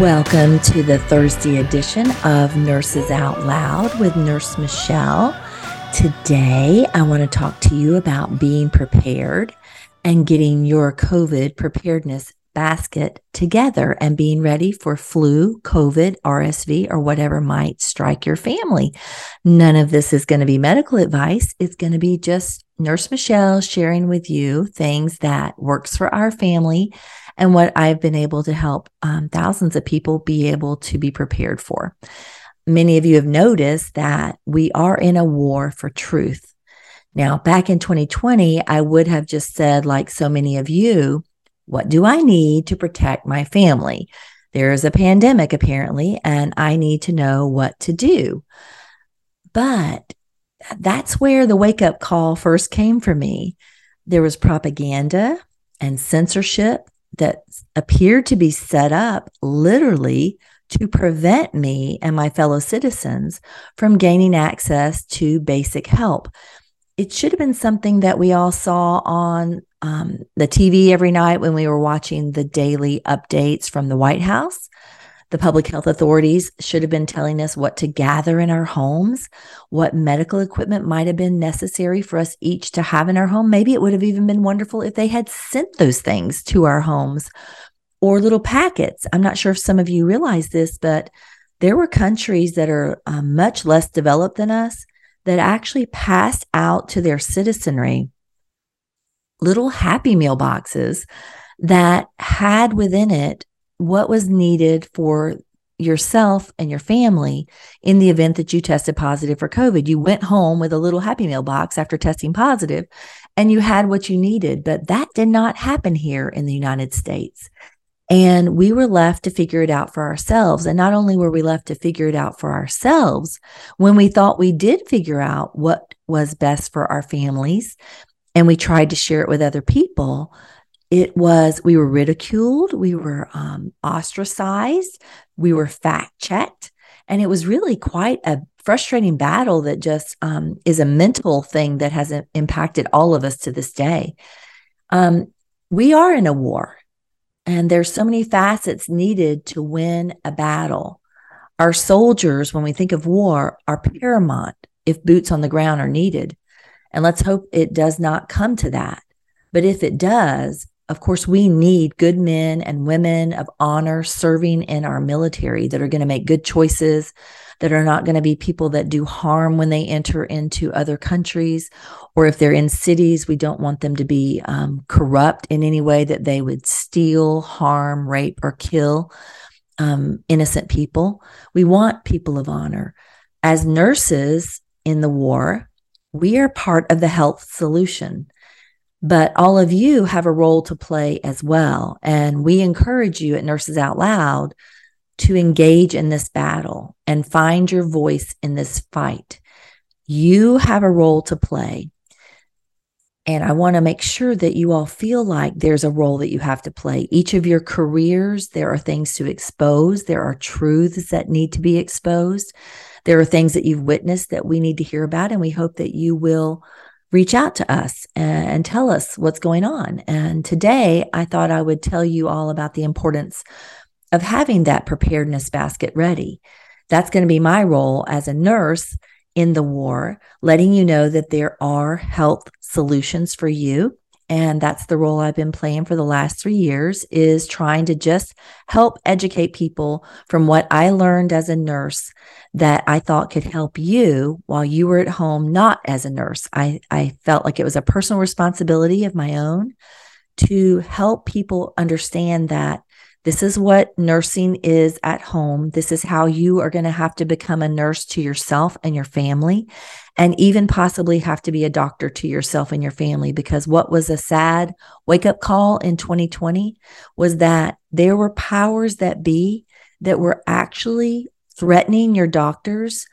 Welcome to the Thursday edition of Nurses Out Loud with Nurse Michelle. Today, I want to talk to you about being prepared and getting your COVID preparedness basket together and being ready for flu, COVID, RSV, or whatever might strike your family. None of this is going to be medical advice. It's going to be just Nurse Michelle sharing with you things that works for our family and what I've been able to help um, thousands of people be able to be prepared for. Many of you have noticed that we are in a war for truth. Now, back in 2020, I would have just said, like so many of you, what do I need to protect my family? There is a pandemic, apparently, and I need to know what to do. But that's where the wake up call first came for me. There was propaganda and censorship that appeared to be set up literally to prevent me and my fellow citizens from gaining access to basic help it should have been something that we all saw on um, the TV every night when we were watching the daily updates from the White House. The public health authorities should have been telling us what to gather in our homes, what medical equipment might have been necessary for us each to have in our home. Maybe it would have even been wonderful if they had sent those things to our homes or little packets. I'm not sure if some of you realize this, but there were countries that are um, much less developed than us that actually passed out to their citizenry little happy meal boxes that had within it what was needed for yourself and your family in the event that you tested positive for COVID. You went home with a little happy meal box after testing positive and you had what you needed. But that did not happen here in the United States. And we were left to figure it out for ourselves. And not only were we left to figure it out for ourselves, when we thought we did figure out what was best for our families and we tried to share it with other people, it was we were ridiculed, we were um, ostracized, we were fact checked. And it was really quite a frustrating battle that just um, is a mental thing that has impacted all of us to this day. Um, we are in a war and there's so many facets needed to win a battle. Our soldiers, when we think of war, are paramount if boots on the ground are needed. And let's hope it does not come to that. But if it does, of course, we need good men and women of honor serving in our military that are going to make good choices, that are not going to be people that do harm when they enter into other countries. Or if they're in cities, we don't want them to be um, corrupt in any way that they would steal, harm, rape, or kill um, innocent people. We want people of honor. As nurses in the war, we are part of the health solution. But all of you have a role to play as well. And we encourage you at Nurses Out Loud to engage in this battle and find your voice in this fight. You have a role to play. And I want to make sure that you all feel like there's a role that you have to play. Each of your careers, there are things to expose, there are truths that need to be exposed. There are things that you've witnessed that we need to hear about, and we hope that you will reach out to us and, tell us what's going on. And today, I thought I would tell you all about the importance of having that preparedness basket ready. That's going to be my role as a nurse in the war, letting you know that there are health solutions for you. And that's the role I've been playing for the last three years is trying to just help educate people from what I learned as a nurse that I thought could help you while you were at home, not as a nurse. I, I felt like it was a personal responsibility of my own to help people understand that This is what nursing is at home. This is how you are going to have to become a nurse to yourself and your family, and even possibly have to be a doctor to yourself and your family. Because what was a sad wake up call in 2020 was that there were powers that be that were actually threatening your doctors.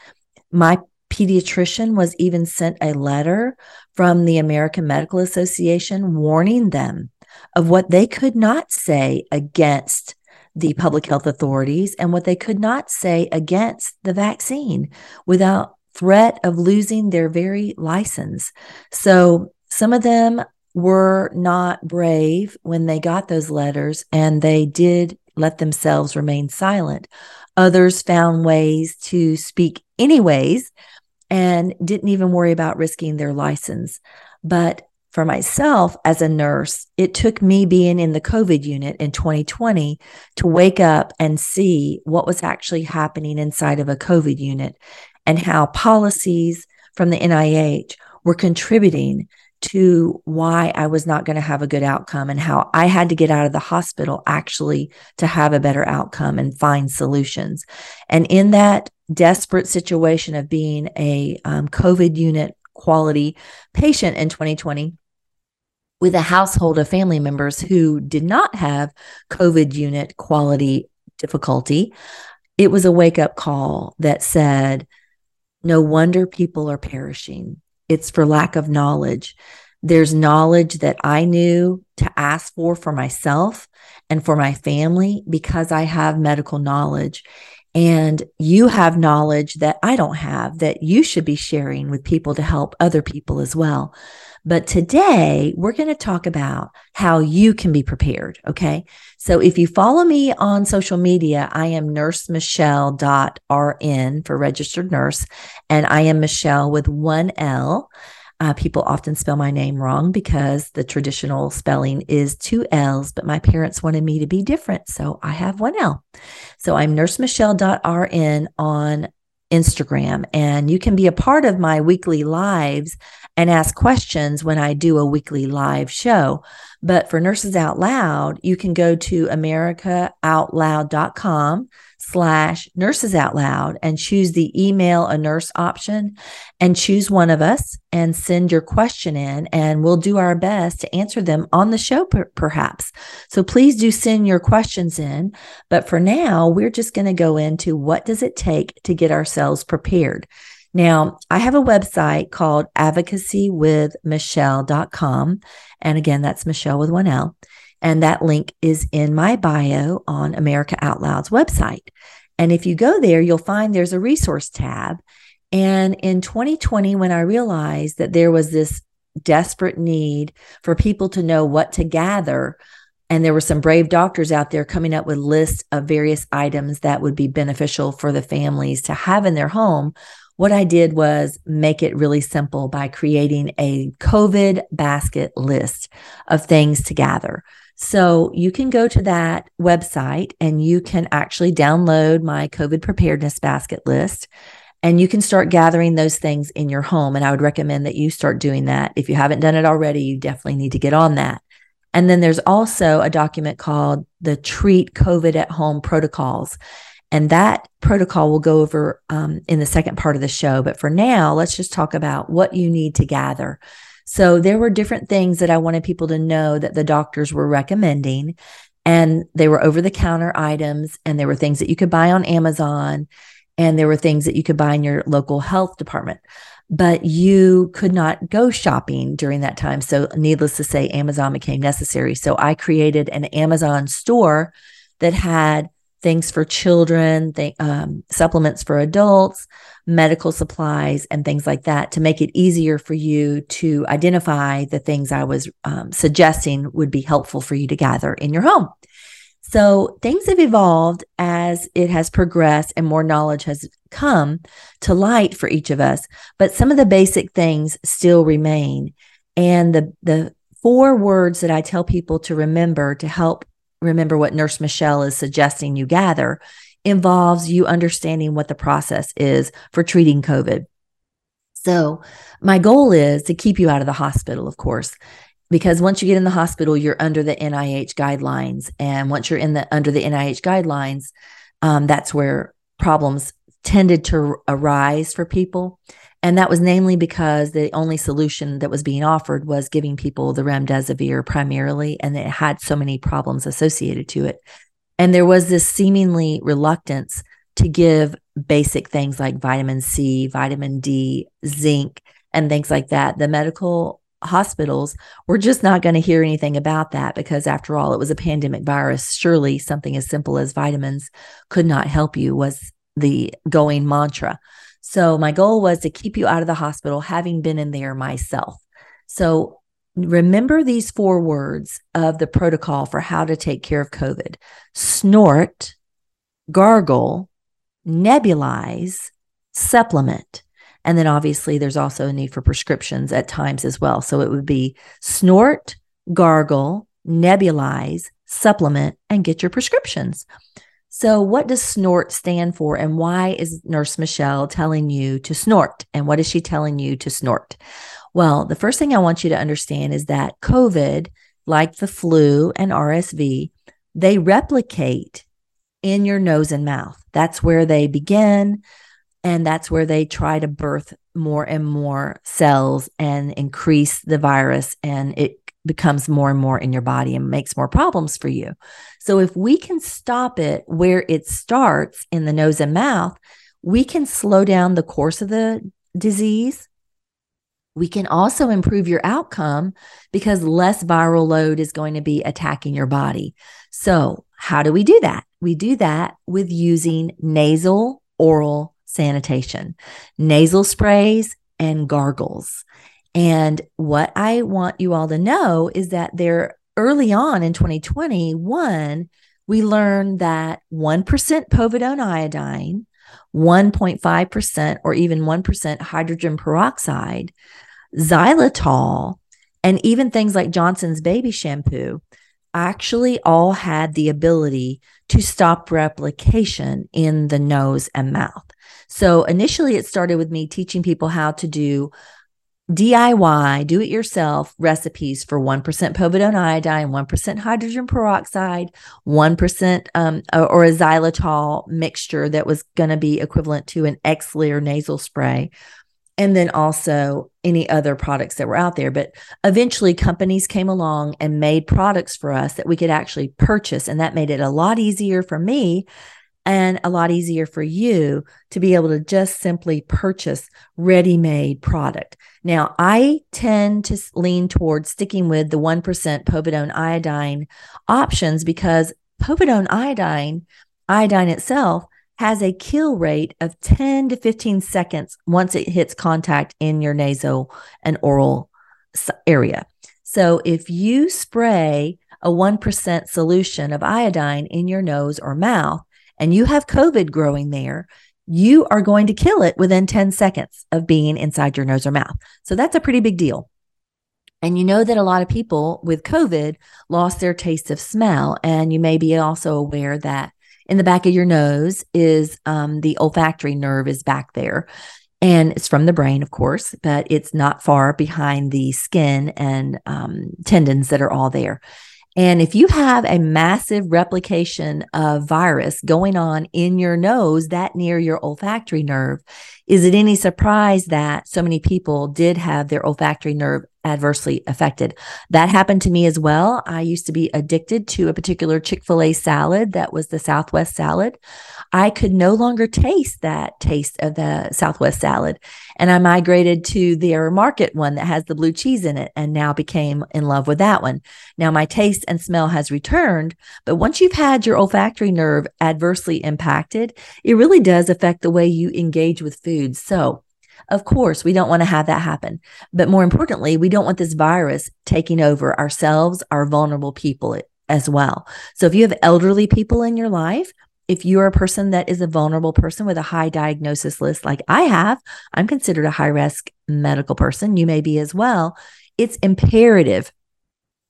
My pediatrician was even sent a letter from the American Medical Association warning them of what they could not say against the public health authorities and what they could not say against the vaccine without threat of losing their very license. So some of them were not brave when they got those letters and they did let themselves remain silent. Others found ways to speak anyways and didn't even worry about risking their license. But for myself as a nurse, it took me being in the COVID unit in 2020 to wake up and see what was actually happening inside of a COVID unit and how policies from the NIH were contributing to why I was not going to have a good outcome and how I had to get out of the hospital actually to have a better outcome and find solutions. And in that desperate situation of being a um, COVID unit quality patient in 2020, with a household of family members who did not have COVID unit quality difficulty, it was a wake up call that said, no wonder people are perishing. It's for lack of knowledge. There's knowledge that I knew to ask for for myself and for my family because I have medical knowledge. And you have knowledge that I don't have that you should be sharing with people to help other people as well. But today we're going to talk about how you can be prepared. Okay. So if you follow me on social media, I am nursemichelle.rn for registered nurse, and I am Michelle with one L. Uh, people often spell my name wrong because the traditional spelling is two L's, but my parents wanted me to be different. So I have one L. So I'm nursemichelle.rn on Instagram, and you can be a part of my weekly lives and ask questions when I do a weekly live show. But for Nurses Out Loud, you can go to americaoutloud.com slash nurses out loud and choose the email a nurse option and choose one of us and send your question in and we'll do our best to answer them on the show per- perhaps. So please do send your questions in. But for now we're just going to go into what does it take to get ourselves prepared now, I have a website called advocacywithmichelle.com. And again, that's Michelle with one L. And that link is in my bio on America Out Loud's website. And if you go there, you'll find there's a resource tab. And in 2020, when I realized that there was this desperate need for people to know what to gather, and there were some brave doctors out there coming up with lists of various items that would be beneficial for the families to have in their home what I did was make it really simple by creating a COVID basket list of things to gather. So you can go to that website and you can actually download my COVID preparedness basket list and you can start gathering those things in your home. And I would recommend that you start doing that. If you haven't done it already, you definitely need to get on that. And then there's also a document called the Treat COVID at Home Protocols. And that protocol will go over um, in the second part of the show. But for now, let's just talk about what you need to gather. So there were different things that I wanted people to know that the doctors were recommending. And they were over the counter items, and there were things that you could buy on Amazon, and there were things that you could buy in your local health department. But you could not go shopping during that time. So, needless to say, Amazon became necessary. So, I created an Amazon store that had things for children, th- um, supplements for adults, medical supplies, and things like that to make it easier for you to identify the things I was um, suggesting would be helpful for you to gather in your home. So things have evolved as it has progressed and more knowledge has come to light for each of us, but some of the basic things still remain. And the, the four words that I tell people to remember to help remember what Nurse Michelle is suggesting you gather involves you understanding what the process is for treating COVID. So, my goal is to keep you out of the hospital, of course. because once you get in the hospital, you're under the NIH guidelines, and once you're in the under the NIH guidelines, um, that's where problems tended to arise for people. And that was namely because the only solution that was being offered was giving people the remdesivir primarily, and it had so many problems associated to it. And there was this seemingly reluctance to give basic things like vitamin C, vitamin D, zinc, and things like that. The medical hospitals were just not going to hear anything about that because, after all, it was a pandemic virus. Surely something as simple as vitamins could not help you, was the going mantra. So my goal was to keep you out of the hospital, having been in there myself. So remember these four words of the protocol for how to take care of COVID snort, gargle, nebulize, supplement. And then obviously there's also a need for prescriptions at times as well. So it would be snort, gargle, nebulize, supplement, and get your prescriptions. So, what does snort stand for, and why is Nurse Michelle telling you to snort? And what is she telling you to snort? Well, the first thing I want you to understand is that COVID, like the flu and RSV, they replicate in your nose and mouth. That's where they begin. And that's where they try to birth more and more cells and increase the virus. And it becomes more and more in your body and makes more problems for you. So if we can stop it where it starts in the nose and mouth, we can slow down the course of the disease. We can also improve your outcome because less viral load is going to be attacking your body. So, how do we do that? We do that with using nasal oral sanitation, nasal sprays, and gargles. And what I want you all to know is that there early on in 2021, we learned that 1% povidone iodine, 1.5% or even 1% hydrogen peroxide, xylitol, and even things like Johnson's baby shampoo actually all had the ability to stop replication in the nose and mouth. So initially, it started with me teaching people how to do DIY, do it yourself recipes for 1% povidone iodine, 1% hydrogen peroxide, 1% um, or a xylitol mixture that was going to be equivalent to an Xlear nasal spray. And then also any other products that were out there. But eventually, companies came along and made products for us that we could actually purchase. And that made it a lot easier for me and a lot easier for you to be able to just simply purchase ready made product. Now, I tend to lean towards sticking with the 1% povidone iodine options because povidone iodine, iodine itself, has a kill rate of 10 to 15 seconds once it hits contact in your nasal and oral area. So if you spray a 1% solution of iodine in your nose or mouth, and you have COVID growing there, you are going to kill it within 10 seconds of being inside your nose or mouth. So that's a pretty big deal. And you know that a lot of people with COVID lost their taste of smell. And you may be also aware that in the back of your nose is um, the olfactory nerve is back there. And it's from the brain, of course, but it's not far behind the skin and um, tendons that are all there. And if you have a massive replication of virus going on in your nose, that near your olfactory nerve, is it any surprise that so many people did have their olfactory nerve adversely affected? That happened to me as well. I used to be addicted to a particular Chick fil A salad that was the Southwest salad. I could no longer taste that taste of the Southwest salad. And I migrated to their market one that has the blue cheese in it and now became in love with that one. Now my taste and smell has returned. But once you've had your olfactory nerve adversely impacted, it really does affect the way you engage with food. So, of course, we don't want to have that happen. But more importantly, we don't want this virus taking over ourselves, our vulnerable people eh, as well. So if you have elderly people in your life, if you're a person that is a vulnerable person with a high diagnosis list, like I have, I'm considered a high risk medical person. You may be as well. It's imperative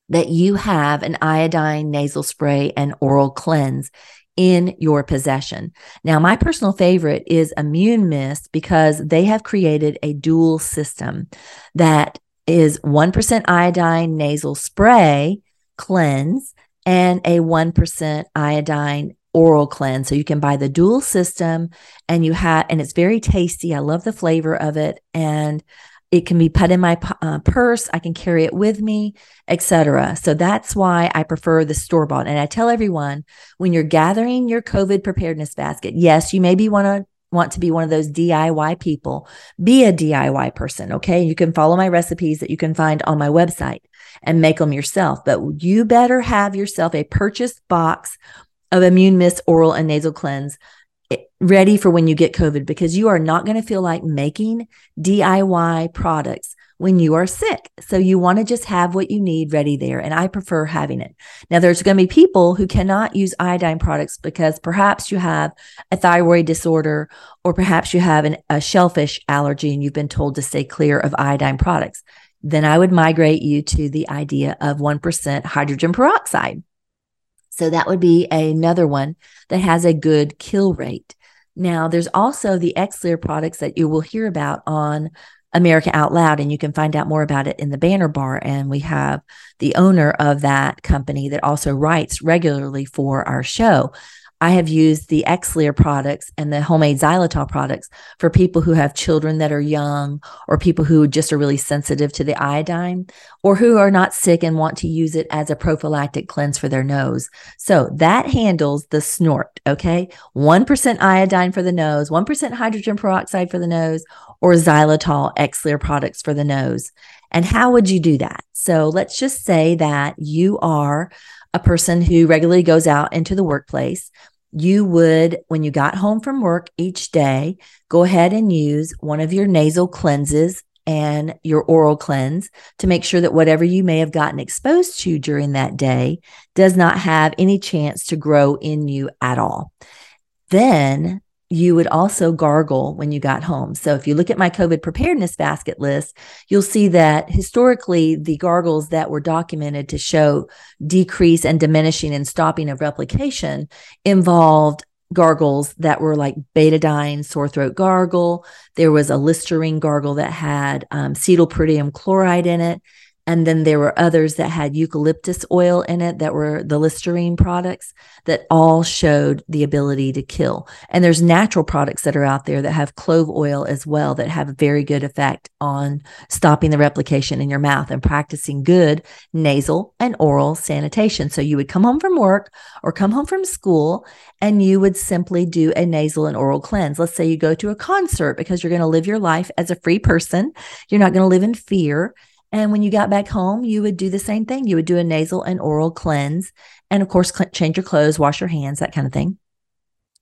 that you have an iodine nasal spray and oral cleanse in your possession. Now, my personal favorite is Immune Mist because they have created a dual system that is 1% iodine nasal spray cleanse and a 1% iodine oral cleanse. So you can buy the dual system and you have, and it's very tasty. I love the flavor of it. And it can be put in my uh, purse. I can carry it with me, etc. So that's why I prefer the store bought. And I tell everyone when you're gathering your COVID preparedness basket, yes, you maybe want to want to be one of those DIY people, be a DIY person. Okay. You can follow my recipes that you can find on my website and make them yourself, but you better have yourself a purchased box of Immune Mist Oral and Nasal Cleanse eh, ready for when you get COVID because you are not going to feel like making DIY products when you are sick. So you want to just have what you need ready there. And I prefer having it. Now, there's going to be people who cannot use iodine products because perhaps you have a thyroid disorder or perhaps you have an, a shellfish allergy and you've been told to stay clear of iodine products. Then I would migrate you to the idea of 1% hydrogen peroxide. So that would be another one that has a good kill rate. Now, there's also the Xlear products that you will hear about on America Out Loud, and you can find out more about it in the banner bar. And we have the owner of that company that also writes regularly for our show. I have used the Xlear products and the homemade xylitol products for people who have children that are young or people who just are really sensitive to the iodine or who are not sick and want to use it as a prophylactic cleanse for their nose. So that handles the snort. Okay. 1% iodine for the nose, 1% hydrogen peroxide for the nose, or xylitol Xlear products for the nose. And how would you do that? So let's just say that you are a person who regularly goes out into the workplace you would, when you got home from work each day, go ahead and use one of your nasal cleanses and your oral cleanse to make sure that whatever you may have gotten exposed to during that day does not have any chance to grow in you at all. Then you would also gargle when you got home. So if you look at my COVID preparedness basket list, you'll see that historically the gargles that were documented to show decrease and diminishing and stopping of replication involved gargles that were like betadine sore throat gargle. There was a Listerine gargle that had um, chloride in it. And then there were others that had eucalyptus oil in it that were the Listerine products that all showed the ability to kill. And there's natural products that are out there that have clove oil as well that have a very good effect on stopping the replication in your mouth and practicing good nasal and oral sanitation. So you would come home from work or come home from school and you would simply do a nasal and oral cleanse. Let's say you go to a concert because you're going to live your life as a free person. You're not going to live in fear and when you got back home, you would do the same thing. You would do a nasal and oral cleanse. And of course, cl- change your clothes, wash your hands, that kind of thing.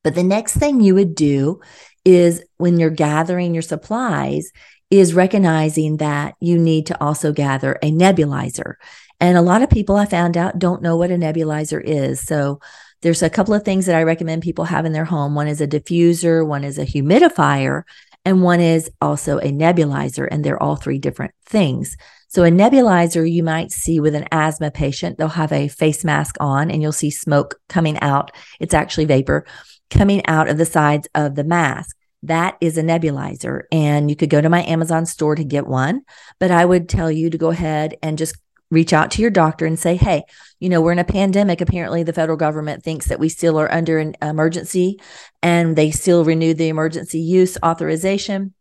But the next thing you would do is when you're gathering your supplies, is recognizing that you need to also gather a nebulizer. And a lot of people I found out don't know what a nebulizer is. So there's a couple of things that I recommend people have in their home. One is a diffuser, one is a humidifier, and one is also a nebulizer. And they're all three different things. So a nebulizer you might see with an asthma patient, they'll have a face mask on and you'll see smoke coming out. It's actually vapor coming out of the sides of the mask. That is a nebulizer. And you could go to my Amazon store to get one, but I would tell you to go ahead and just reach out to your doctor and say, hey, you know, we're in a pandemic. Apparently, the federal government thinks that we still are under an emergency and they still renew the emergency use authorization.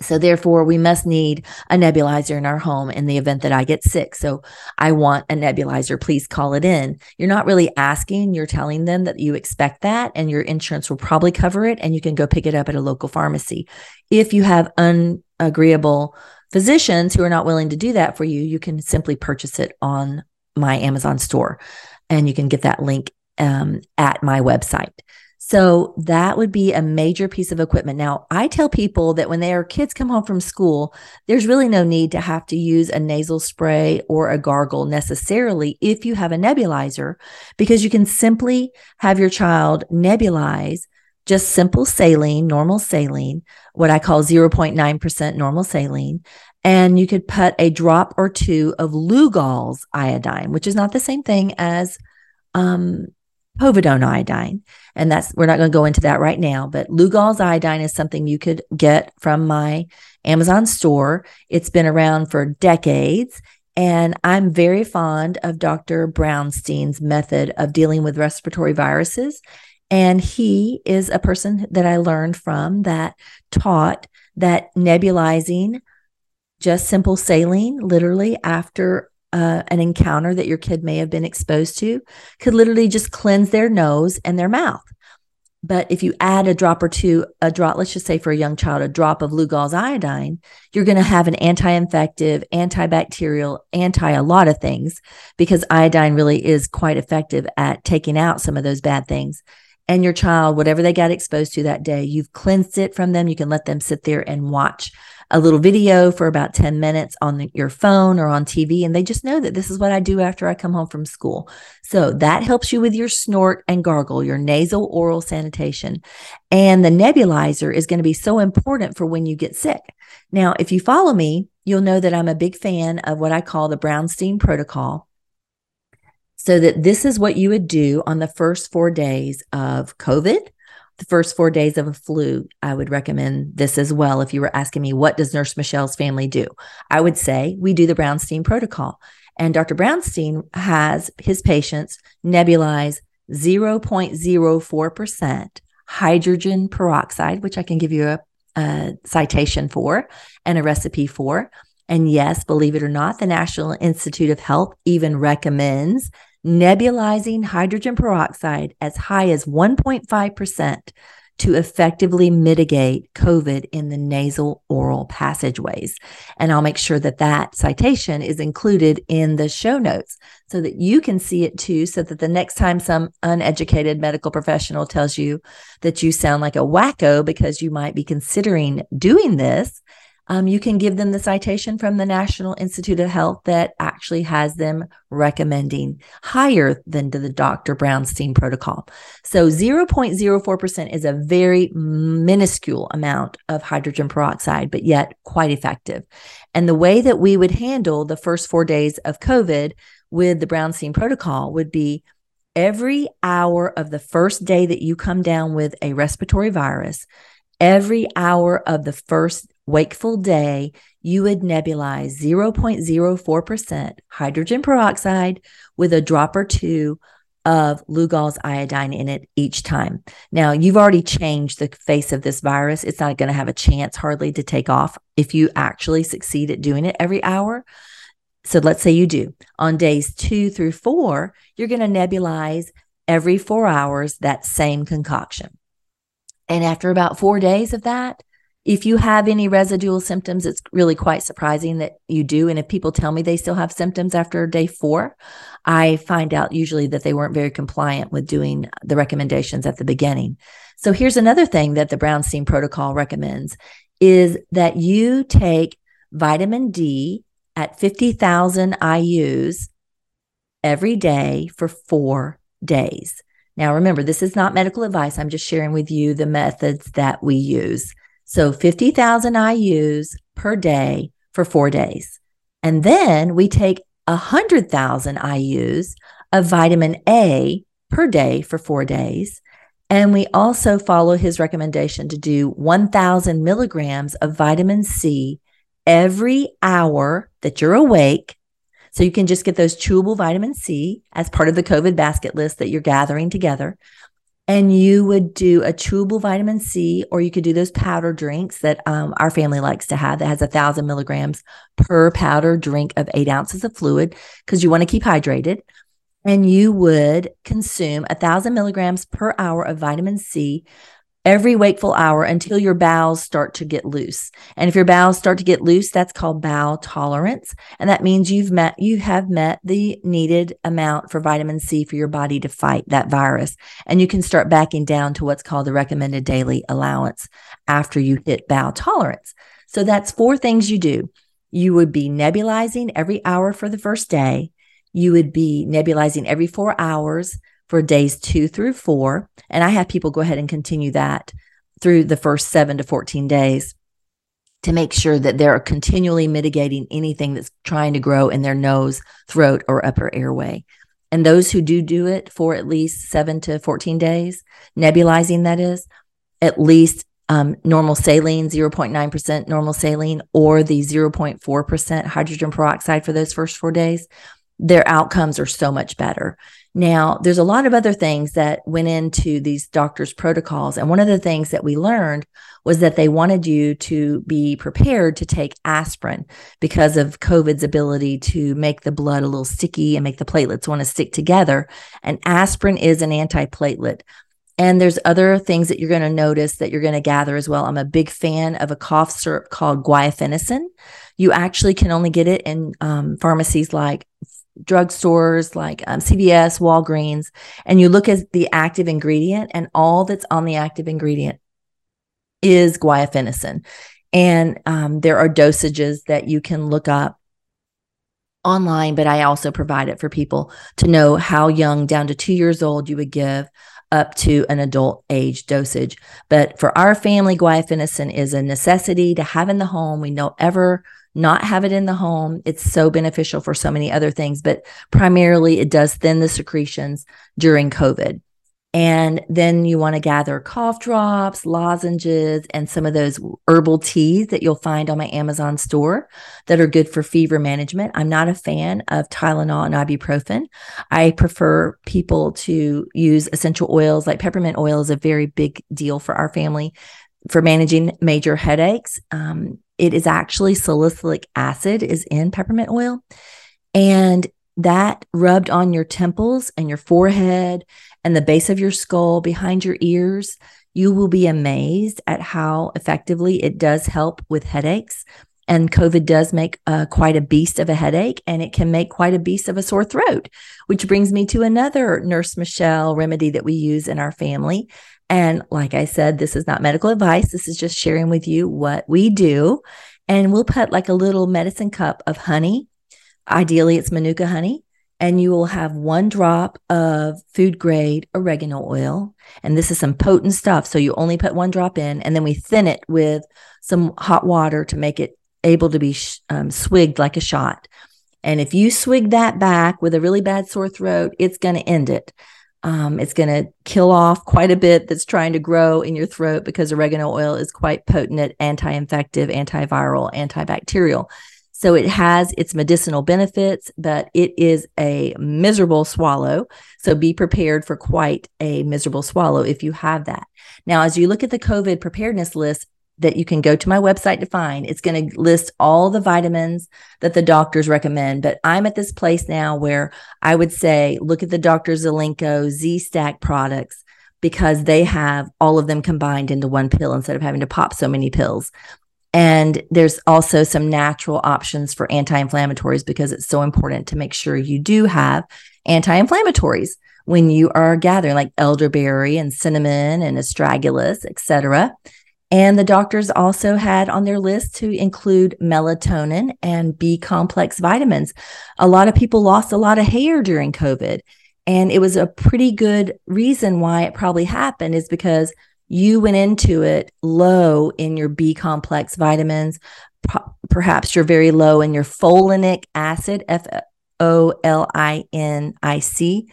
So therefore, we must need a nebulizer in our home in the event that I get sick. So I want a nebulizer. Please call it in. You're not really asking, you're telling them that you expect that and your insurance will probably cover it and you can go pick it up at a local pharmacy. If you have unagreeable physicians who are not willing to do that for you, you can simply purchase it on my Amazon store and you can get that link um, at my website. So that would be a major piece of equipment. Now, I tell people that when their kids come home from school, there's really no need to have to use a nasal spray or a gargle necessarily if you have a nebulizer, because you can simply have your child nebulize just simple saline, normal saline, what I call 0.9% normal saline. And you could put a drop or two of Lugol's iodine, which is not the same thing as um, povidone iodine. And that's, we're not going to go into that right now, but Lugol's iodine is something you could get from my Amazon store. It's been around for decades. And I'm very fond of Dr. Brownstein's method of dealing with respiratory viruses. And he is a person that I learned from that taught that nebulizing just simple saline, literally after uh, an encounter that your kid may have been exposed to, could literally just cleanse their nose and their mouth. But if you add a drop or two, a drop, let's just say for a young child, a drop of Lugol's iodine, you're going to have an anti infective, antibacterial, anti a lot of things because iodine really is quite effective at taking out some of those bad things. And your child, whatever they got exposed to that day, you've cleansed it from them. You can let them sit there and watch a little video for about 10 minutes on the, your phone or on TV. And they just know that this is what I do after I come home from school. So that helps you with your snort and gargle, your nasal oral sanitation. And the nebulizer is going to be so important for when you get sick. Now, if you follow me, you'll know that I'm a big fan of what I call the Brownstein protocol. So that this is what you would do on the first four days of COVID the first four days of a flu, I would recommend this as well. If you were asking me, what does Nurse Michelle's family do? I would say we do the Brownstein protocol. And Dr. Brownstein has his patients nebulize 0.04% hydrogen peroxide, which I can give you a, a citation for and a recipe for. And yes, believe it or not, the National Institute of Health even recommends nebulizing hydrogen peroxide as high as 1.5% to effectively mitigate COVID in the nasal oral passageways. And I'll make sure that that citation is included in the show notes so that you can see it too, so that the next time some uneducated medical professional tells you that you sound like a wacko because you might be considering doing this, um, you can give them the citation from the National Institute of Health that actually has them recommending higher than the Dr. Brownstein protocol. So 0.04% is a very minuscule amount of hydrogen peroxide, but yet quite effective. And the way that we would handle the first four days of COVID with the Brownstein protocol would be every hour of the first day that you come down with a respiratory virus, every hour of the first wakeful day, you would nebulize 0.04% hydrogen peroxide with a drop or two of Lugol's iodine in it each time. Now, you've already changed the face of this virus. It's not going to have a chance hardly to take off if you actually succeed at doing it every hour. So let's say you do. On days two through four, you're going to nebulize every four hours that same concoction. And after about four days of that, if you have any residual symptoms, it's really quite surprising that you do. And if people tell me they still have symptoms after day four, I find out usually that they weren't very compliant with doing the recommendations at the beginning. So here's another thing that the Brownstein protocol recommends is that you take vitamin D at 50,000 IUs every day for four days. Now, remember, this is not medical advice. I'm just sharing with you the methods that we use. So 50,000 IUs per day for four days. And then we take 100,000 IUs of vitamin A per day for four days. And we also follow his recommendation to do 1,000 milligrams of vitamin C every hour that you're awake. So you can just get those chewable vitamin C as part of the COVID basket list that you're gathering together and you would do a chewable vitamin C, or you could do those powder drinks that um, our family likes to have that has a thousand milligrams per powder drink of eight ounces of fluid because you want to keep hydrated. And you would consume a thousand milligrams per hour of vitamin C every wakeful hour until your bowels start to get loose. And if your bowels start to get loose, that's called bowel tolerance. And that means you've met, you have met the needed amount for vitamin C for your body to fight that virus. And you can start backing down to what's called the recommended daily allowance after you hit bowel tolerance. So that's four things you do. You would be nebulizing every hour for the first day. You would be nebulizing every four hours for days two through four. And I have people go ahead and continue that through the first seven to 14 days to make sure that they're continually mitigating anything that's trying to grow in their nose, throat, or upper airway. And those who do do it for at least seven to 14 days, nebulizing that is, at least um, normal saline, 0.9% normal saline, or the 0.4% hydrogen peroxide for those first four days, their outcomes are so much better. Now, there's a lot of other things that went into these doctors' protocols. And one of the things that we learned was that they wanted you to be prepared to take aspirin because of COVID's ability to make the blood a little sticky and make the platelets want to stick together. And aspirin is an antiplatelet. And there's other things that you're going to notice that you're going to gather as well. I'm a big fan of a cough syrup called guaifenesin. You actually can only get it in um, pharmacies like drugstores like um, CVS, Walgreens, and you look at the active ingredient, and all that's on the active ingredient is guaifenesin. And um, there are dosages that you can look up online, but I also provide it for people to know how young, down to two years old, you would give up to an adult age dosage. But for our family, guaifenesin is a necessity to have in the home. We don't ever not have it in the home. It's so beneficial for so many other things, but primarily it does thin the secretions during COVID. And then you want to gather cough drops, lozenges, and some of those herbal teas that you'll find on my Amazon store that are good for fever management. I'm not a fan of Tylenol and ibuprofen. I prefer people to use essential oils like peppermint oil is a very big deal for our family for managing major headaches. Um, it is actually salicylic acid is in peppermint oil. And that rubbed on your temples and your forehead and the base of your skull behind your ears, you will be amazed at how effectively it does help with headaches. And COVID does make uh, quite a beast of a headache, and it can make quite a beast of a sore throat, which brings me to another Nurse Michelle remedy that we use in our family. And like I said, this is not medical advice. This is just sharing with you what we do. And we'll put like a little medicine cup of honey. Ideally, it's Manuka honey. And you will have one drop of food grade oregano oil. And this is some potent stuff. So you only put one drop in, and then we thin it with some hot water to make it able to be um, swigged like a shot. And if you swig that back with a really bad sore throat, it's going to end it. Um, it's going to kill off quite a bit that's trying to grow in your throat because oregano oil is quite potent anti infective, antiviral, antibacterial. So it has its medicinal benefits, but it is a miserable swallow. So be prepared for quite a miserable swallow if you have that. Now, as you look at the COVID preparedness list, that you can go to my website to find. It's going to list all the vitamins that the doctors recommend. But I'm at this place now where I would say, look at the Dr. Zelenko Z Stack products because they have all of them combined into one pill instead of having to pop so many pills. And there's also some natural options for anti inflammatories because it's so important to make sure you do have anti inflammatories when you are gathering, like elderberry and cinnamon and astragalus, etc. And the doctors also had on their list to include melatonin and B complex vitamins. A lot of people lost a lot of hair during COVID. And it was a pretty good reason why it probably happened is because you went into it low in your B complex vitamins. Perhaps you're very low in your folinic acid, F O L I N I C,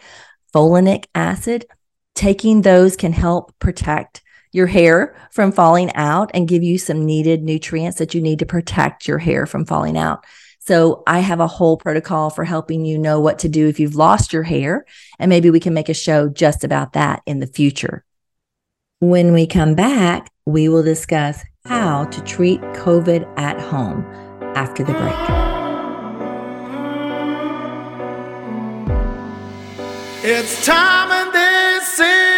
folinic acid. Taking those can help protect your hair from falling out and give you some needed nutrients that you need to protect your hair from falling out. So I have a whole protocol for helping you know what to do if you've lost your hair. And maybe we can make a show just about that in the future. When we come back, we will discuss how to treat COVID at home after the break. It's time and this is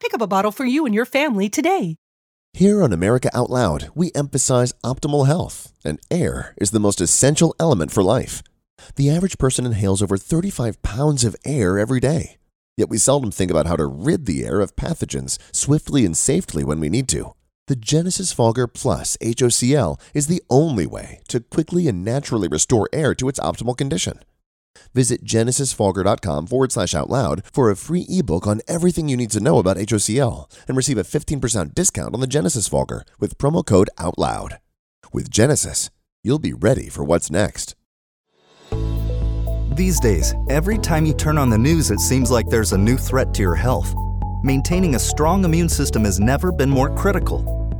Pick up a bottle for you and your family today. Here on America Out Loud, we emphasize optimal health, and air is the most essential element for life. The average person inhales over 35 pounds of air every day. Yet we seldom think about how to rid the air of pathogens swiftly and safely when we need to. The Genesis Fogger Plus HOCl is the only way to quickly and naturally restore air to its optimal condition. Visit genesisfogger.com forward slash out loud for a free ebook on everything you need to know about HOCl and receive a 15% discount on the Genesis Fogger with promo code OUTLOUD. With Genesis, you'll be ready for what's next. These days, every time you turn on the news, it seems like there's a new threat to your health. Maintaining a strong immune system has never been more critical.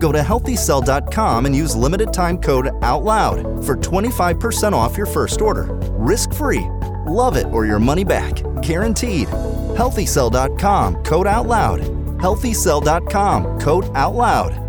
Go to healthycell.com and use limited time code OUTLOUD for 25% off your first order. Risk free. Love it or your money back. Guaranteed. Healthycell.com code OUTLOUD. Healthycell.com code OUTLOUD.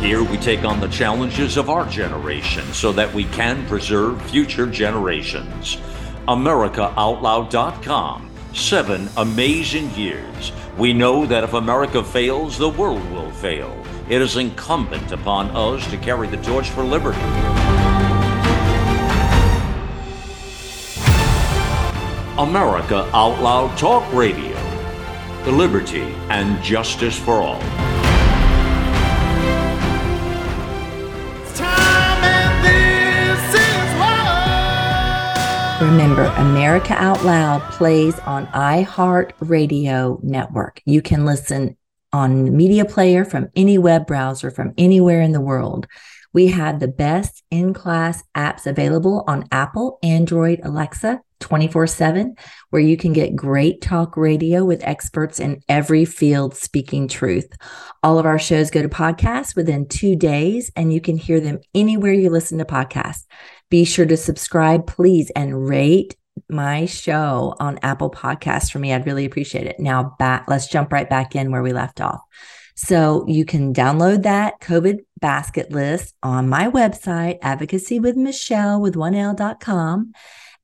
Here we take on the challenges of our generation so that we can preserve future generations. AmericaOutloud.com. Seven amazing years. We know that if America fails, the world will fail. It is incumbent upon us to carry the torch for liberty. America Out Loud Talk Radio. Liberty and justice for all. Remember, America Out Loud plays on iHeart Radio Network. You can listen on Media Player from any web browser from anywhere in the world. We have the best in class apps available on Apple, Android, Alexa 24 7, where you can get great talk radio with experts in every field speaking truth. All of our shows go to podcasts within two days, and you can hear them anywhere you listen to podcasts. Be sure to subscribe, please, and rate my show on Apple Podcasts for me. I'd really appreciate it. Now, back, let's jump right back in where we left off. So you can download that COVID basket list on my website, advocacywithmichelle with one L.com.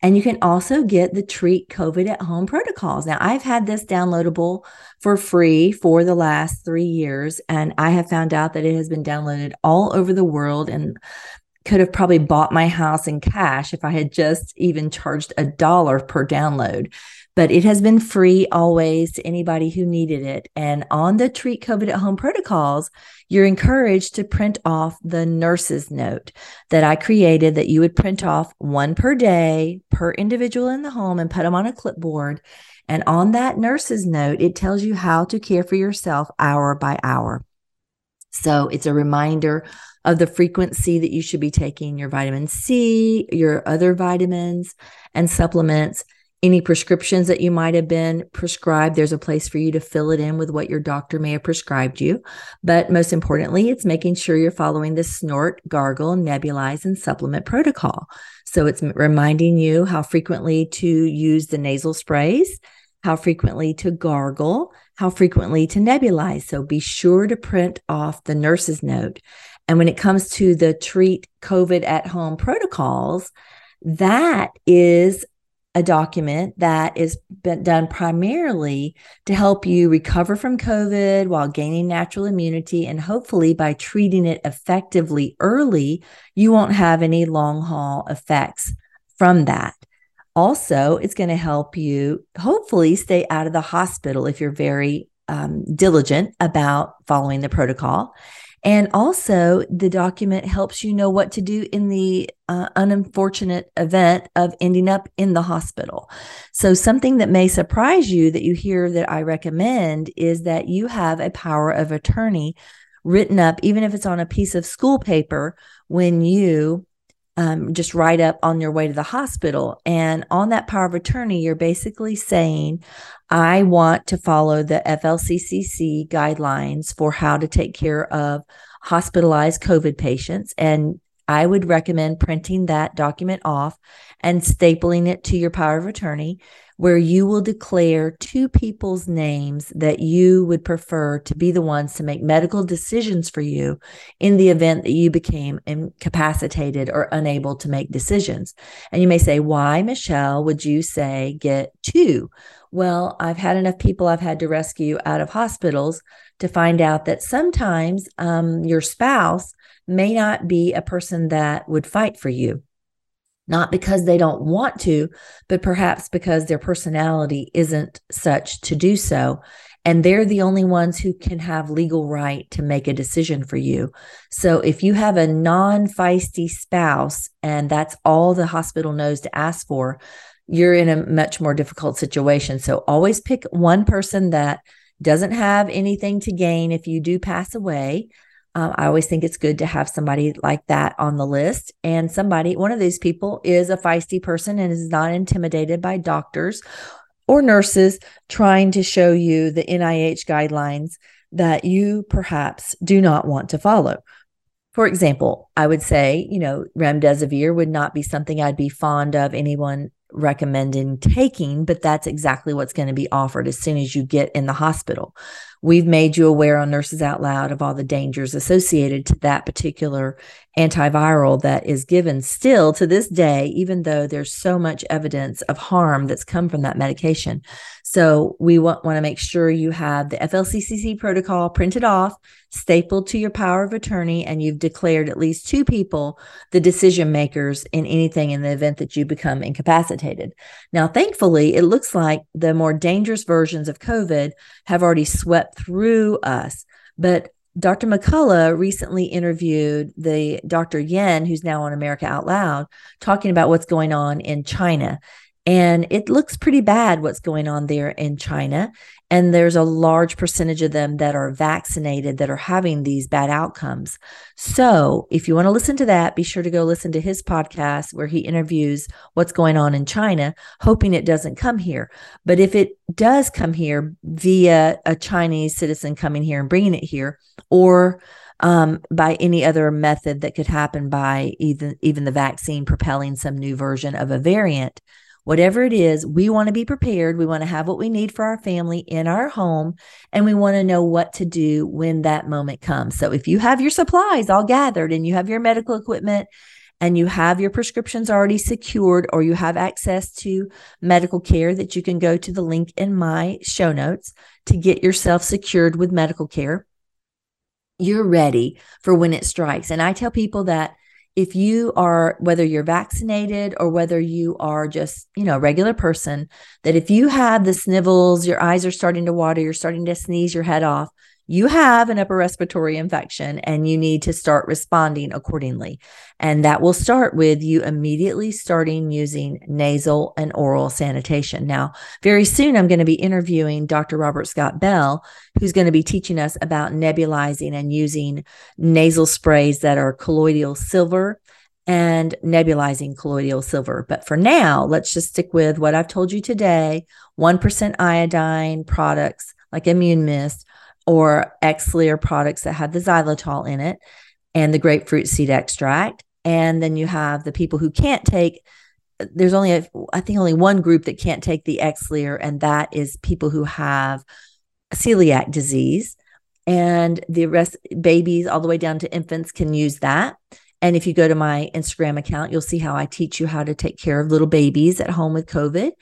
And you can also get the treat COVID at home protocols. Now, I've had this downloadable for free for the last three years, and I have found out that it has been downloaded all over the world and could have probably bought my house in cash if I had just even charged a dollar per download. But it has been free always to anybody who needed it. And on the Treat COVID at Home protocols, you're encouraged to print off the nurse's note that I created that you would print off one per day per individual in the home and put them on a clipboard. And on that nurse's note, it tells you how to care for yourself hour by hour. So it's a reminder of the frequency that you should be taking your vitamin C, your other vitamins and supplements, any prescriptions that you might have been prescribed. There's a place for you to fill it in with what your doctor may have prescribed you. But most importantly, it's making sure you're following the snort, gargle, nebulize, and supplement protocol. So it's reminding you how frequently to use the nasal sprays how frequently to gargle, how frequently to nebulize. So be sure to print off the nurse's note. And when it comes to the treat COVID at home protocols, that is a document that is done primarily to help you recover from COVID while gaining natural immunity. And hopefully, by treating it effectively early, you won't have any long haul effects from that. Also, it's going to help you hopefully stay out of the hospital if you're very um, diligent about following the protocol. And also, the document helps you know what to do in the uh, unfortunate event of ending up in the hospital. So, something that may surprise you that you hear that I recommend is that you have a power of attorney written up, even if it's on a piece of school paper, when you um, just write up on your way to the hospital. And on that power of attorney, you're basically saying, I want to follow the FLCCC guidelines for how to take care of hospitalized COVID patients. And I would recommend printing that document off and stapling it to your power of attorney where you will declare two people's names that you would prefer to be the ones to make medical decisions for you in the event that you became incapacitated or unable to make decisions. And you may say, Why, Michelle, would you say get two? Well, I've had enough people I've had to rescue out of hospitals to find out that sometimes um, your spouse may not be a person that would fight for you not because they don't want to, but perhaps because their personality isn't such to do so. And they're the only ones who can have legal right to make a decision for you. So if you have a non feisty spouse and that's all the hospital knows to ask for, you're in a much more difficult situation. So always pick one person that doesn't have anything to gain if you do pass away um, I always think it's good to have somebody like that on the list. And somebody, one of these people is a feisty person and is not intimidated by doctors or nurses trying to show you the NIH guidelines that you perhaps do not want to follow. For example, I would say, you know, remdesivir would not be something I'd be fond of anyone recommending taking, but that's exactly what's going to be offered as soon as you get in the hospital. We've made you aware on Nurses Out Loud of all the dangers associated to that particular antiviral that is given still to this day, even though there's so much evidence of harm that's come from that medication. So we want, want to make sure you have the FLCCC protocol printed off, stapled to your power of attorney, and you've declared at least two people the decision makers in anything in the event that you become incapacitated. Now, thankfully, it looks like the more dangerous versions of COVID have already swept through us. But Dr. McCullough recently interviewed the Dr. Yan, who's now on America Out Loud, talking about what's going on in China. And it looks pretty bad what's going on there in China. And there's a large percentage of them that are vaccinated that are having these bad outcomes. So if you want to listen to that, be sure to go listen to his podcast where he interviews what's going on in China, hoping it doesn't come here. But if it does come here via a Chinese citizen coming here and bringing it here, or um, by any other method that could happen by even even the vaccine propelling some new version of a variant whatever it is, we want to be prepared. We want to have what we need for our family in our home, and we want to know what to do when that moment comes. So if you have your supplies all gathered and you have your medical equipment and you have your prescriptions already secured or you have access to medical care that you can go to the link in my show notes to get yourself secured with medical care you're ready for when it strikes and i tell people that if you are whether you're vaccinated or whether you are just you know a regular person that if you have the snivels your eyes are starting to water you're starting to sneeze your head off you have an upper respiratory infection and you need to start responding accordingly. And that will start with you immediately starting using nasal and oral sanitation. Now, very soon, I'm going to be interviewing Dr. Robert Scott Bell, who's going to be teaching us about nebulizing and using nasal sprays that are colloidal silver and nebulizing colloidal silver. But for now, let's just stick with what I've told you today 1% iodine products like Immune Mist or Xlear products that have the xylitol in it and the grapefruit seed extract. And then you have the people who can't take, there's only, a, I think, only one group that can't take the Xlear, and that is people who have celiac disease. And the rest, babies all the way down to infants can use that. And if you go to my Instagram account, you'll see how I teach you how to take care of little babies at home with COVID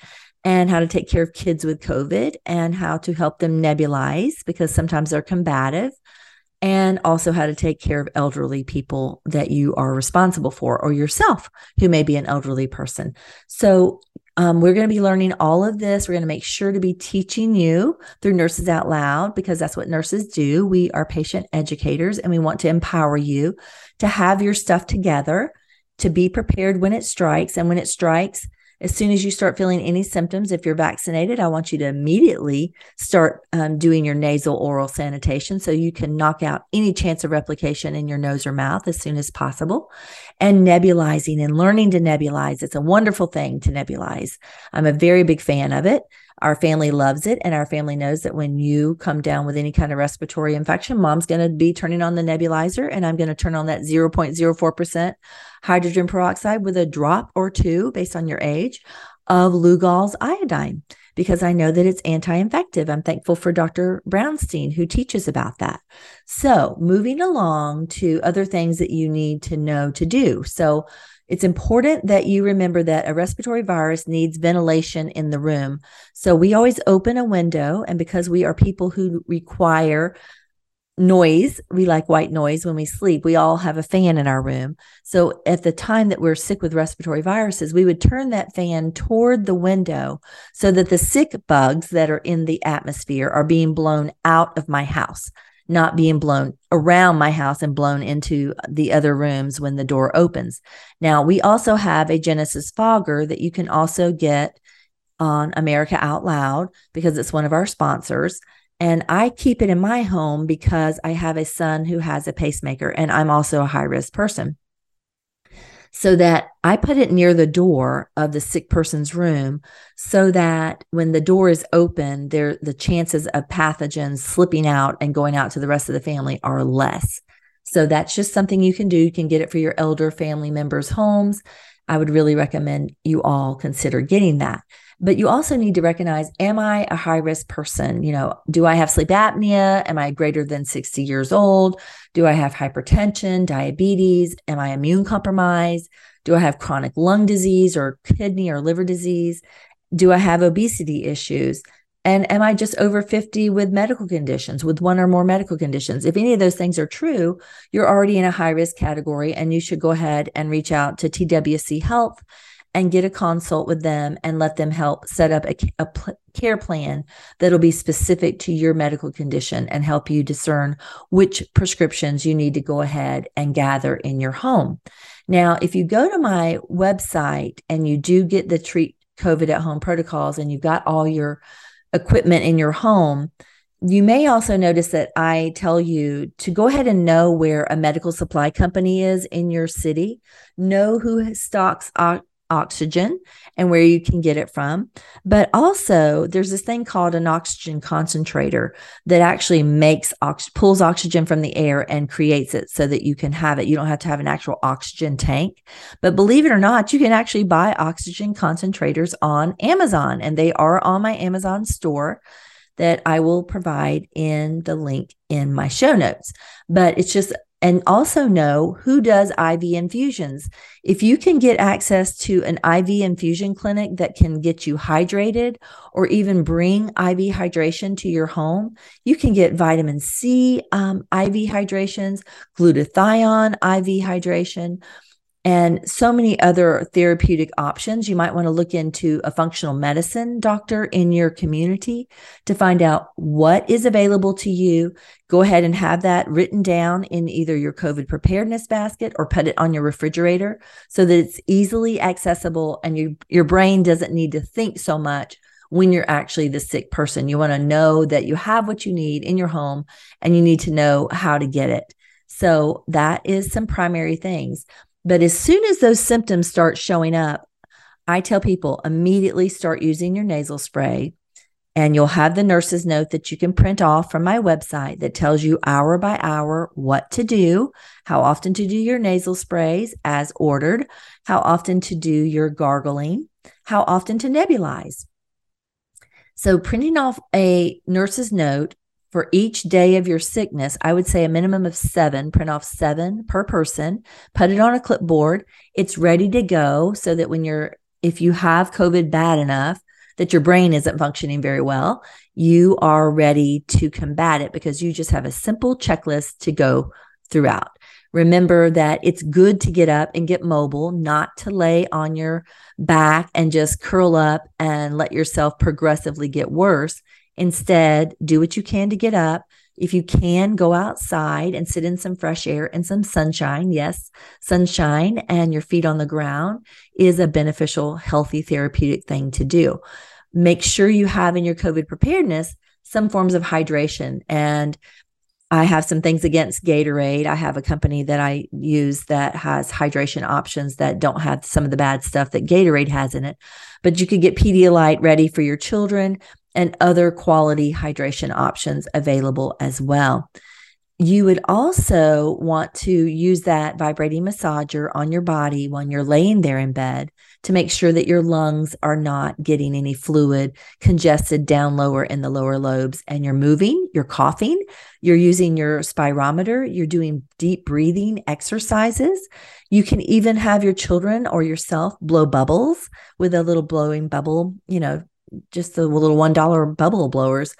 and how to take care of kids with COVID and how to help them nebulize because sometimes they're combative, and also how to take care of elderly people that you are responsible for or yourself who may be an elderly person. So, Um, we're going to be learning all of this. We're going to make sure to be teaching you through Nurses Out Loud because that's what nurses do. We are patient educators and we want to empower you to have your stuff together, to be prepared when it strikes. And when it strikes, as soon as you start feeling any symptoms, if you're vaccinated, I want you to immediately start um, doing your nasal oral sanitation so you can knock out any chance of replication in your nose or mouth as soon as possible. And nebulizing and learning to nebulize. It's a wonderful thing to nebulize. I'm a very big fan of it. Our family loves it, and our family knows that when you come down with any kind of respiratory infection, mom's going to be turning on the nebulizer, and I'm going to turn on that 0.04% hydrogen peroxide with a drop or two based on your age of Lugol's iodine because I know that it's anti infective. I'm thankful for Dr. Brownstein, who teaches about that. So, moving along to other things that you need to know to do. So, it's important that you remember that a respiratory virus needs ventilation in the room. So we always open a window. And because we are people who require noise, we like white noise when we sleep, we all have a fan in our room. So at the time that we're sick with respiratory viruses, we would turn that fan toward the window so that the sick bugs that are in the atmosphere are being blown out of my house not being blown around my house and blown into the other rooms when the door opens. Now, we also have a Genesis fogger that you can also get on America Out Loud because it's one of our sponsors. And I keep it in my home because I have a son who has a pacemaker and I'm also a high risk person so that I put it near the door of the sick person's room so that when the door is open, there the chances of pathogens slipping out and going out to the rest of the family are less. So that's just something you can do. You can get it for your elder family members' homes. I would really recommend you all consider getting that. But you also need to recognize Am I a high risk person? You know, do I have sleep apnea? Am I greater than 60 years old? Do I have hypertension, diabetes? Am I immune compromised? Do I have chronic lung disease or kidney or liver disease? Do I have obesity issues? And am I just over 50 with medical conditions, with one or more medical conditions? If any of those things are true, you're already in a high risk category and you should go ahead and reach out to TWC Health and get a consult with them and let them help set up a, a pl- care plan that'll be specific to your medical condition and help you discern which prescriptions you need to go ahead and gather in your home. Now, if you go to my website and you do get the treat COVID at home protocols and you've got all your equipment in your home, you may also notice that I tell you to go ahead and know where a medical supply company is in your city, know who stocks uh, oxygen and where you can get it from. But also, there's this thing called an oxygen concentrator that actually makes ox- pulls oxygen from the air and creates it so that you can have it. You don't have to have an actual oxygen tank. But believe it or not, you can actually buy oxygen concentrators on Amazon, and they are on my Amazon store that I will provide in the link in my show notes. But it's just and also know who does IV infusions. If you can get access to an IV infusion clinic that can get you hydrated or even bring IV hydration to your home, you can get vitamin C um, IV hydrations, glutathione IV hydration and so many other therapeutic options. You might want to look into a functional medicine doctor in your community to find out what is available to you. Go ahead and have that written down in either your COVID preparedness basket or put it on your refrigerator so that it's easily accessible and you, your brain doesn't need to think so much when you're actually the sick person. You want to know that you have what you need in your home and you need to know how to get it. So that is some primary things. But as soon as those symptoms start showing up, I tell people immediately start using your nasal spray. And you'll have the nurse's note that you can print off from my website that tells you hour by hour what to do, how often to do your nasal sprays as ordered, how often to do your gargling, how often to nebulize. So, printing off a nurse's note for each day of your sickness, I would say a minimum of seven, print off seven per person, put it on a clipboard. It's ready to go so that when you're, if you have COVID bad enough that your brain isn't functioning very well, you are ready to combat it because you just have a simple checklist to go throughout. Remember that it's good to get up and get mobile, not to lay on your back and just curl up and let yourself progressively get worse. Instead, do what you can to get up. If you can, go outside and sit in some fresh air and some sunshine. Yes, sunshine and your feet on the ground is a beneficial, healthy, therapeutic thing to do. Make sure you have in your COVID preparedness some forms of hydration and I have some things against Gatorade. I have a company that I use that has hydration options that don't have some of the bad stuff that Gatorade has in it. But you could get Pedialyte ready for your children and other quality hydration options available as well. You would also want to use that vibrating massager on your body when you're laying there in bed to make sure that your lungs are not getting any fluid congested down lower in the lower lobes and you're moving, you're coughing, you're using your spirometer, you're doing deep breathing exercises. You can even have your children or yourself blow bubbles with a little blowing bubble, you know, just the little $1 bubble blowers.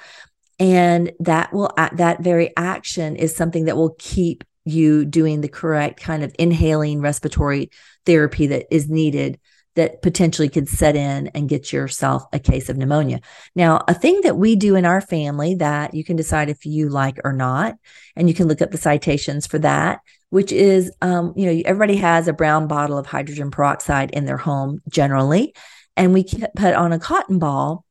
And that will, that very action is something that will keep you doing the correct kind of inhaling respiratory therapy that is needed that potentially could set in and get yourself a case of pneumonia. Now, a thing that we do in our family that you can decide if you like or not, and you can look up the citations for that, which is, um, you know, everybody has a brown bottle of hydrogen peroxide in their home generally, and we put on a cotton ball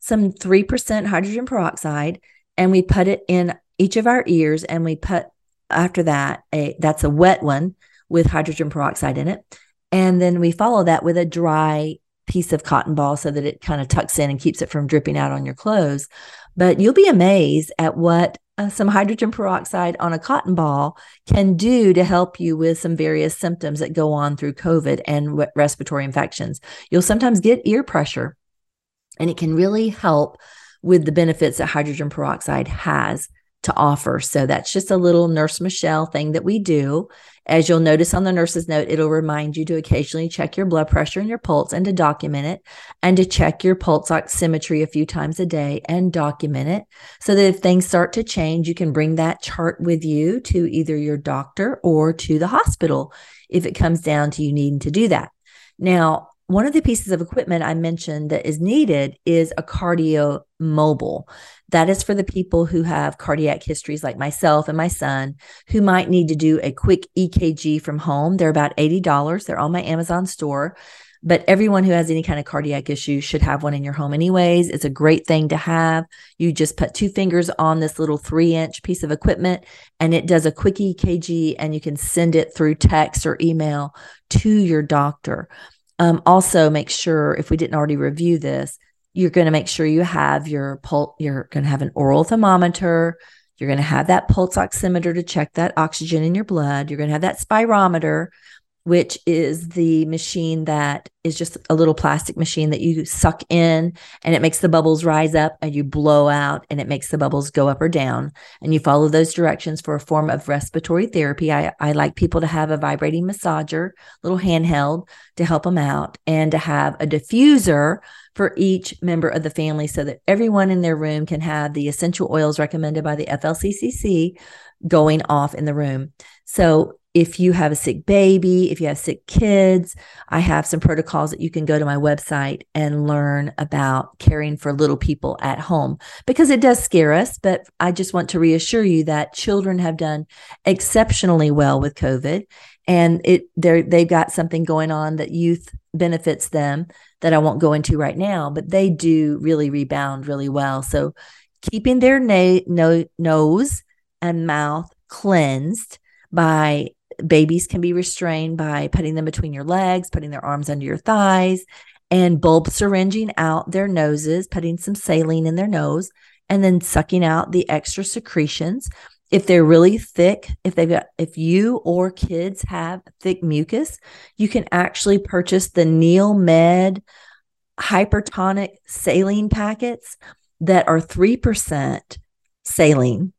some 3% hydrogen peroxide, and we put it in each of our ears, and we put after that a that's a wet one with hydrogen peroxide in it and then we follow that with a dry piece of cotton ball so that it kind of tucks in and keeps it from dripping out on your clothes. But you'll be amazed at what Uh, some hydrogen peroxide on a cotton ball can do to help you with some various symptoms that go on through COVID and respiratory infections. You'll sometimes get ear pressure, and it can really help with the benefits that hydrogen peroxide has to offer. So that's just a little Nurse Michelle thing that we do. As you'll notice on the nurse's note, it'll remind you to occasionally check your blood pressure and your pulse and to document it, and to check your pulse oximetry a few times a day and document it so that if things start to change, you can bring that chart with you to either your doctor or to the hospital if it comes down to you needing to do that. Now, one of the pieces of equipment I mentioned that is needed is a cardio mobile. That is for the people who have cardiac histories like myself and my son who might need to do a quick EKG from home. They're about $80. They're on my Amazon store. But everyone who has any kind of cardiac issue should have one in your home, anyways. It's a great thing to have. You just put two fingers on this little three inch piece of equipment and it does a quick EKG and you can send it through text or email to your doctor. Um, also, make sure if we didn't already review this, you're going to make sure you have your pulse, you're going to have an oral thermometer. You're going to have that pulse oximeter to check that oxygen in your blood. You're going to have that spirometer, which is the machine that is just a little plastic machine that you suck in and it makes the bubbles rise up and you blow out and it makes the bubbles go up or down. And you follow those directions for a form of respiratory therapy. I, I like people to have a vibrating massager, little handheld to help them out, and to have a diffuser for each member of the family so that everyone in their room can have the essential oils recommended by the FLCCC going off in the room. So if you have a sick baby, if you have sick kids, I have some protocols that you can go to my website and learn about caring for little people at home because it does scare us. But I just want to reassure you that children have done exceptionally well with COVID and it they they've got something going on that youth benefits them that I won't go into right now, but they do really rebound really well. So keeping their na- no- nose and mouth cleansed by babies can be restrained by putting them between your legs, putting their arms under your thighs, and bulb syringing out their noses, putting some saline in their nose, and then sucking out the extra secretions if they're really thick, if they've got, if you or kids have thick mucus, you can actually purchase the NeilMed hypertonic saline packets that are 3% saline,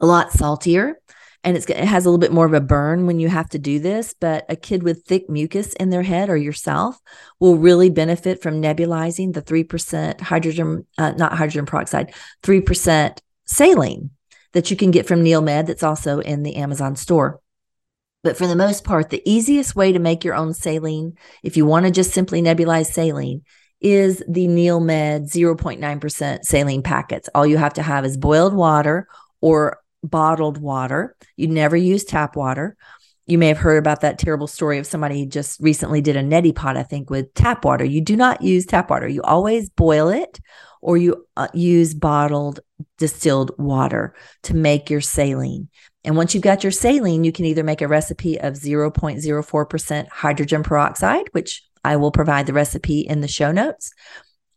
a lot saltier. And it's, it has a little bit more of a burn when you have to do this. But a kid with thick mucus in their head or yourself will really benefit from nebulizing the 3% hydrogen, uh, not hydrogen peroxide, 3% saline that you can get from NeilMed that's also in the Amazon store. But for the most part, the easiest way to make your own saline, if you want to just simply nebulize saline, is the NeilMed 0.9% saline packets. All you have to have is boiled water or bottled water. You never use tap water. You may have heard about that terrible story of somebody just recently did a neti pot, I think, with tap water. You do not use tap water. You always boil it or you uh, use bottled distilled water to make your saline. And once you've got your saline, you can either make a recipe of 0.04% hydrogen peroxide, which I will provide the recipe in the show notes.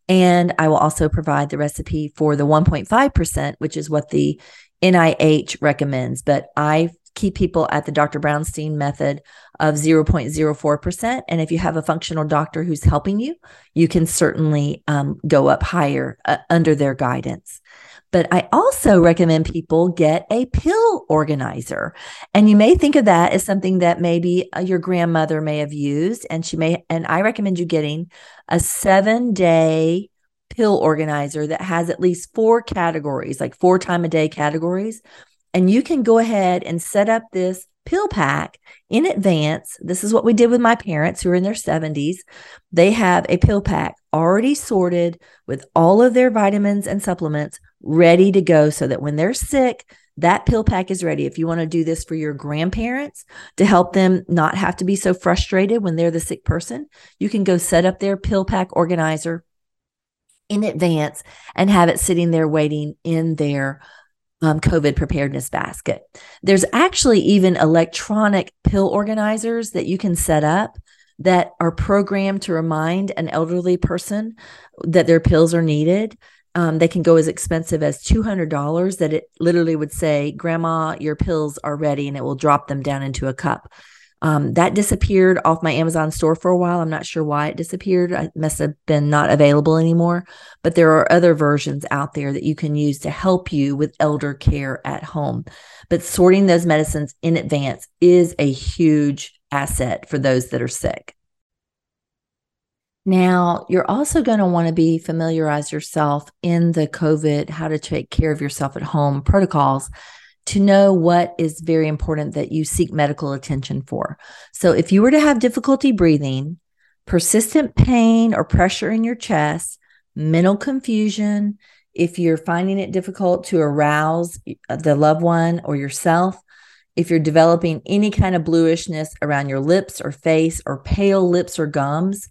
And I will also provide the recipe for the 1.5%, which is what the NIH recommends. But I keep people at the Dr. Brownstein method of 0.04%. And if you have a functional doctor who's helping you, you can certainly um, go up higher uh, under their guidance. But I also recommend people get a pill organizer. And you may think of that as something that maybe uh, your grandmother may have used. And she may, and I recommend you getting a seven day pill organizer that has at least four categories, like four time a day categories. And you can go ahead and set up this pill pack in advance. This is what we did with my parents who are in their 70s. They have a pill pack already sorted with all of their vitamins and supplements ready to go so that when they're sick, that pill pack is ready. If you want to do this for your grandparents to help them not have to be so frustrated when they're the sick person, you can go set up their pill pack organizer in advance and have it sitting there waiting in their um, COVID preparedness basket. There's actually even electronic pill organizers that you can set up that are programmed to remind an elderly person that their pills are needed. Um, they can go as expensive as $200 that it literally would say, Grandma, your pills are ready, and it will drop them down into a cup. Um, that disappeared off my Amazon store for a while. I'm not sure why it disappeared. It must have been not available anymore. But there are other versions out there that you can use to help you with elder care at home. But sorting those medicines in advance is a huge asset for those that are sick. Now, you're also going to want to be familiarize yourself in the COVID, how to take care of yourself at home protocols to know what is very important that you seek medical attention for. So, if you were to have difficulty breathing, persistent pain or pressure in your chest, mental confusion, if you're finding it difficult to arouse the loved one or yourself, if you're developing any kind of bluishness around your lips or face or pale lips or gums,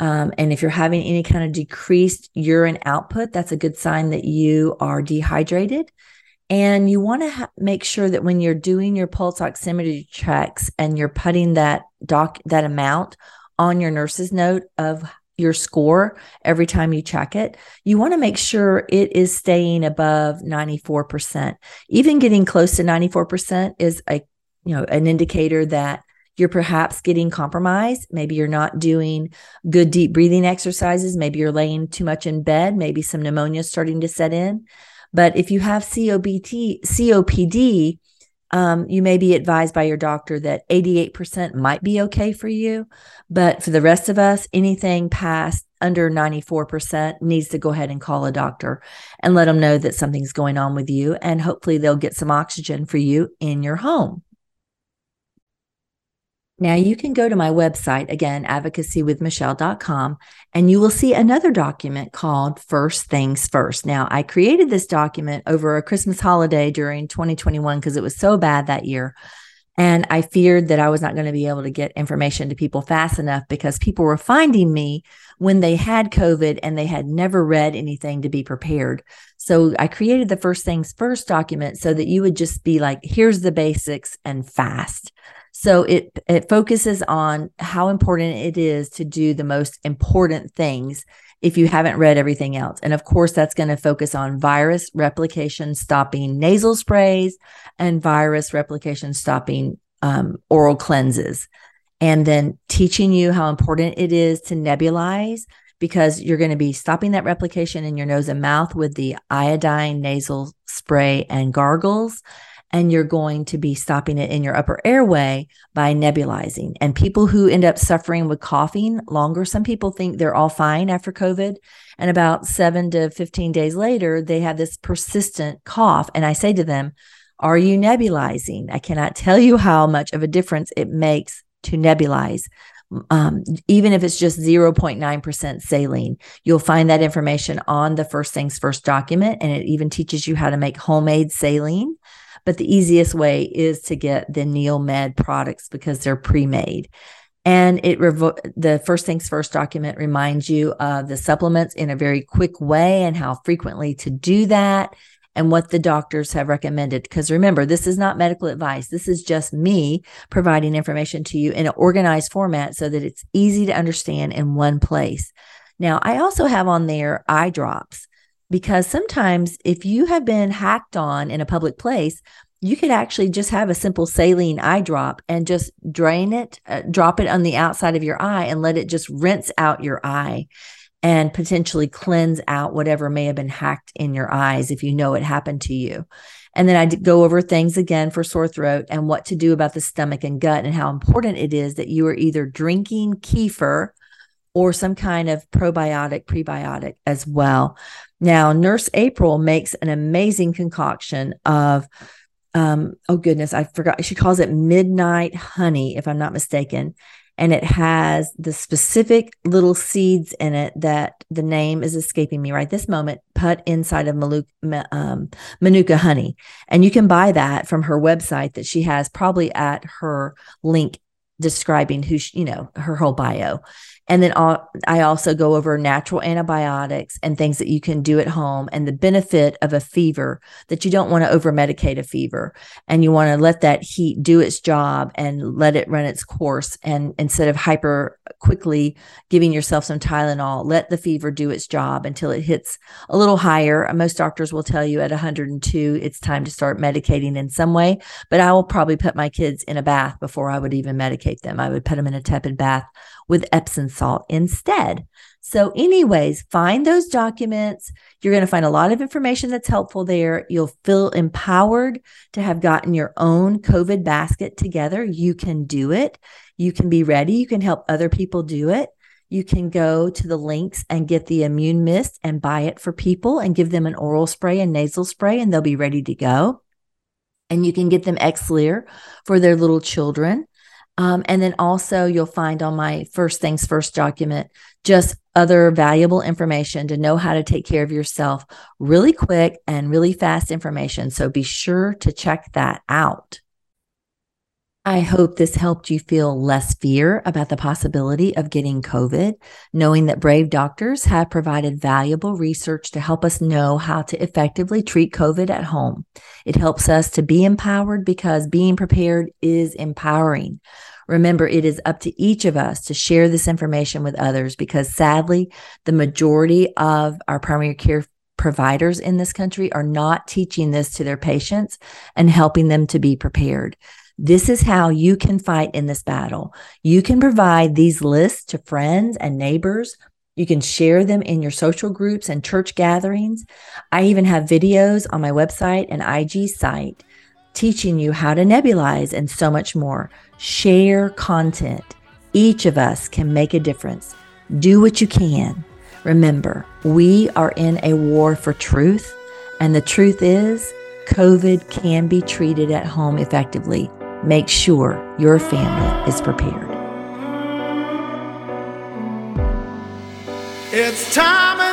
um, and if you're having any kind of decreased urine output, that's a good sign that you are dehydrated. And you want to ha- make sure that when you're doing your pulse oximetry checks and you're putting that doc that amount on your nurse's note of your score every time you check it, you want to make sure it is staying above 94%. Even getting close to 94% is a you know an indicator that you're perhaps getting compromised. Maybe you're not doing good deep breathing exercises. Maybe you're laying too much in bed. Maybe some pneumonia is starting to set in. But if you have COPD, COPD, um, you may be advised by your doctor that 88% might be okay for you. But for the rest of us, anything past under 94% needs to go ahead and call a doctor and let them know that something's going on with you. And hopefully they'll get some oxygen for you in your home. Now you can go to my website, again, advocacywithmichelle.com, and you will see another document called First Things First. Now, I created this document over a Christmas holiday during 2021 because it was so bad that year. And I feared that I was not going to be able to get information to people fast enough because people were finding me when they had COVID and they had never read anything to be prepared. So I created the First Things First document so that you would just be like, here's the basics and fast. So it it focuses on how important it is to do the most important things if you haven't read everything else. And of course, that's going to focus on virus replication stopping nasal sprays and virus replication stopping um, oral cleanses. And then teaching you how important it is to nebulize because you're going to be stopping that replication in your nose and mouth with the iodine nasal spray and gargles and you're going to be stopping it in your upper airway by nebulizing. And people who end up suffering with coughing longer, some people think they're all fine after COVID. And about seven to 15 days later, they have this persistent cough. And I say to them, Are you nebulizing? I cannot tell you how much of a difference it makes to nebulize. Um, even if it's just 0.9% saline, you'll find that information on the First Things First document, and it even teaches you how to make homemade saline. But the easiest way is to get the NeilMed products because they're pre made. And it revo- the First Things First document reminds you of the supplements in a very quick way and how frequently to do that and what the doctors have recommended. Because remember, this is not medical advice. This is just me providing information to you in an organized format so that it's easy to understand in one place. Now, I also have on there eye drops because sometimes if you have been hacked on in a public place, you could actually just have a simple saline eye drop and just drain it, uh, drop it on the outside of your eye and let it just rinse out your eye and potentially cleanse out whatever may have been hacked in your eyes if you know it happened to you. And then I'd go over things again for sore throat and what to do about the stomach and gut and how important it is that you are either drinking kefir or some kind of probiotic, prebiotic as well. Now, Nurse April makes an amazing concoction of um, oh goodness, I forgot. She calls it midnight honey, if I'm not mistaken and it has the specific little seeds in it that the name is escaping me right this moment put inside of um, manuka honey and you can buy that from her website that she has probably at her link describing who she, you know her whole bio and then I also go over natural antibiotics and things that you can do at home and the benefit of a fever that you don't want to over medicate a fever and you want to let that heat do its job and let it run its course. And instead of hyper quickly giving yourself some Tylenol, let the fever do its job until it hits a little higher. Most doctors will tell you at 102, it's time to start medicating in some way. But I will probably put my kids in a bath before I would even medicate them. I would put them in a tepid bath with Epsom salt instead. So, anyways, find those documents. You're going to find a lot of information that's helpful there. You'll feel empowered to have gotten your own COVID basket together. You can do it. You can be ready. You can help other people do it. You can go to the links and get the immune mist and buy it for people and give them an oral spray and nasal spray, and they'll be ready to go. And you can get them Xlear for their little children. Um, and then also, you'll find on my First Things First document just other valuable information to know how to take care of yourself really quick and really fast information. So be sure to check that out. I hope this helped you feel less fear about the possibility of getting COVID, knowing that brave doctors have provided valuable research to help us know how to effectively treat COVID at home. It helps us to be empowered because being prepared is empowering. Remember, it is up to each of us to share this information with others because sadly, the majority of our primary care providers in this country are not teaching this to their patients and helping them to be prepared. This is how you can fight in this battle. You can provide these lists to friends and neighbors. You can share them in your social groups and church gatherings. I even have videos on my website and IG site teaching you how to nebulize and so much more. Share content. Each of us can make a difference. Do what you can. Remember, we are in a war for truth, and the truth is, COVID can be treated at home effectively. Make sure your family is prepared. It's time